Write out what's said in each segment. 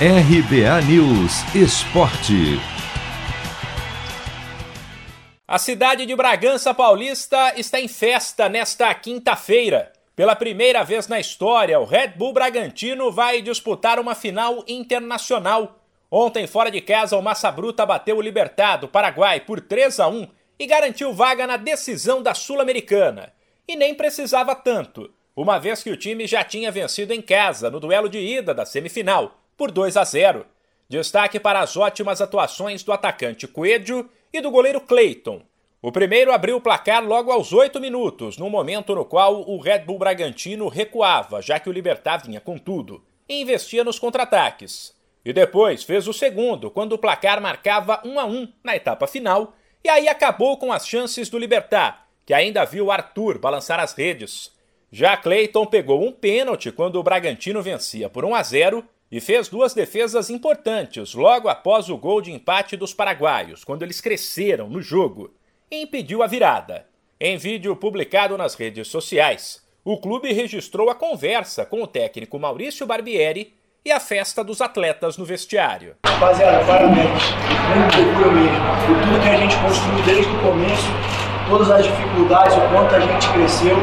RBA News Esporte. A cidade de Bragança Paulista está em festa nesta quinta-feira. Pela primeira vez na história, o Red Bull Bragantino vai disputar uma final internacional. Ontem, fora de casa, o Massa Bruta bateu o Libertado, Paraguai, por 3 a 1 e garantiu vaga na decisão da Sul-Americana. E nem precisava tanto, uma vez que o time já tinha vencido em casa no duelo de ida da semifinal por 2 a 0. Destaque para as ótimas atuações do atacante Coelho e do goleiro Clayton. O primeiro abriu o placar logo aos 8 minutos, num momento no qual o Red Bull Bragantino recuava, já que o Libertar vinha com tudo, e investia nos contra-ataques. E depois fez o segundo, quando o placar marcava 1 a 1 na etapa final, e aí acabou com as chances do Libertar, que ainda viu Arthur balançar as redes. Já Clayton pegou um pênalti quando o Bragantino vencia por 1 a 0 e fez duas defesas importantes logo após o gol de empate dos paraguaios, quando eles cresceram no jogo, e impediu a virada. Em vídeo publicado nas redes sociais, o clube registrou a conversa com o técnico Maurício Barbieri e a festa dos atletas no vestiário. Rapaziada, parabéns. Muito orgulho mesmo. Por tudo que a gente construiu desde o começo, todas as dificuldades, o quanto a gente cresceu.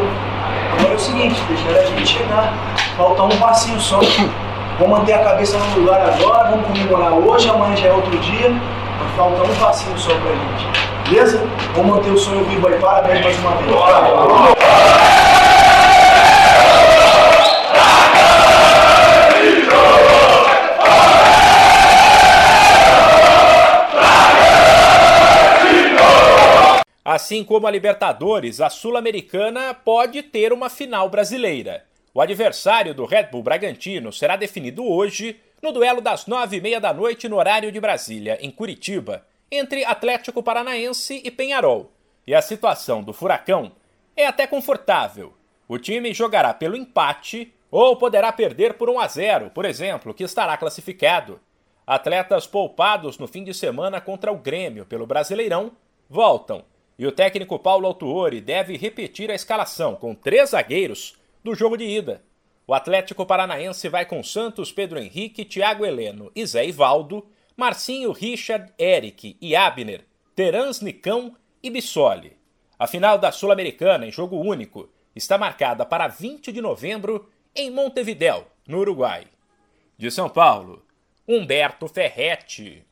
Agora é o seguinte, deixar a gente chegar. Falta um passinho só. Vamos manter a cabeça no lugar agora, vamos comemorar hoje, amanhã já é outro dia. Falta um passinho só pra gente. Beleza? Vamos manter o sonho vivo aí. Parabéns mais uma vez. Assim como a Libertadores, a Sul-Americana pode ter uma final brasileira. O adversário do Red Bull Bragantino será definido hoje no duelo das nove e meia da noite no horário de Brasília, em Curitiba, entre Atlético Paranaense e Penharol. E a situação do Furacão é até confortável. O time jogará pelo empate ou poderá perder por 1 a 0, por exemplo, que estará classificado. Atletas poupados no fim de semana contra o Grêmio pelo Brasileirão voltam. E o técnico Paulo Autuori deve repetir a escalação com três zagueiros do jogo de ida. O Atlético Paranaense vai com Santos, Pedro Henrique, Thiago Heleno e Zé Ivaldo, Marcinho, Richard, Eric e Abner, Terans, Nicão e Bissoli. A final da Sul-Americana em jogo único está marcada para 20 de novembro em Montevidéu, no Uruguai. De São Paulo, Humberto Ferretti.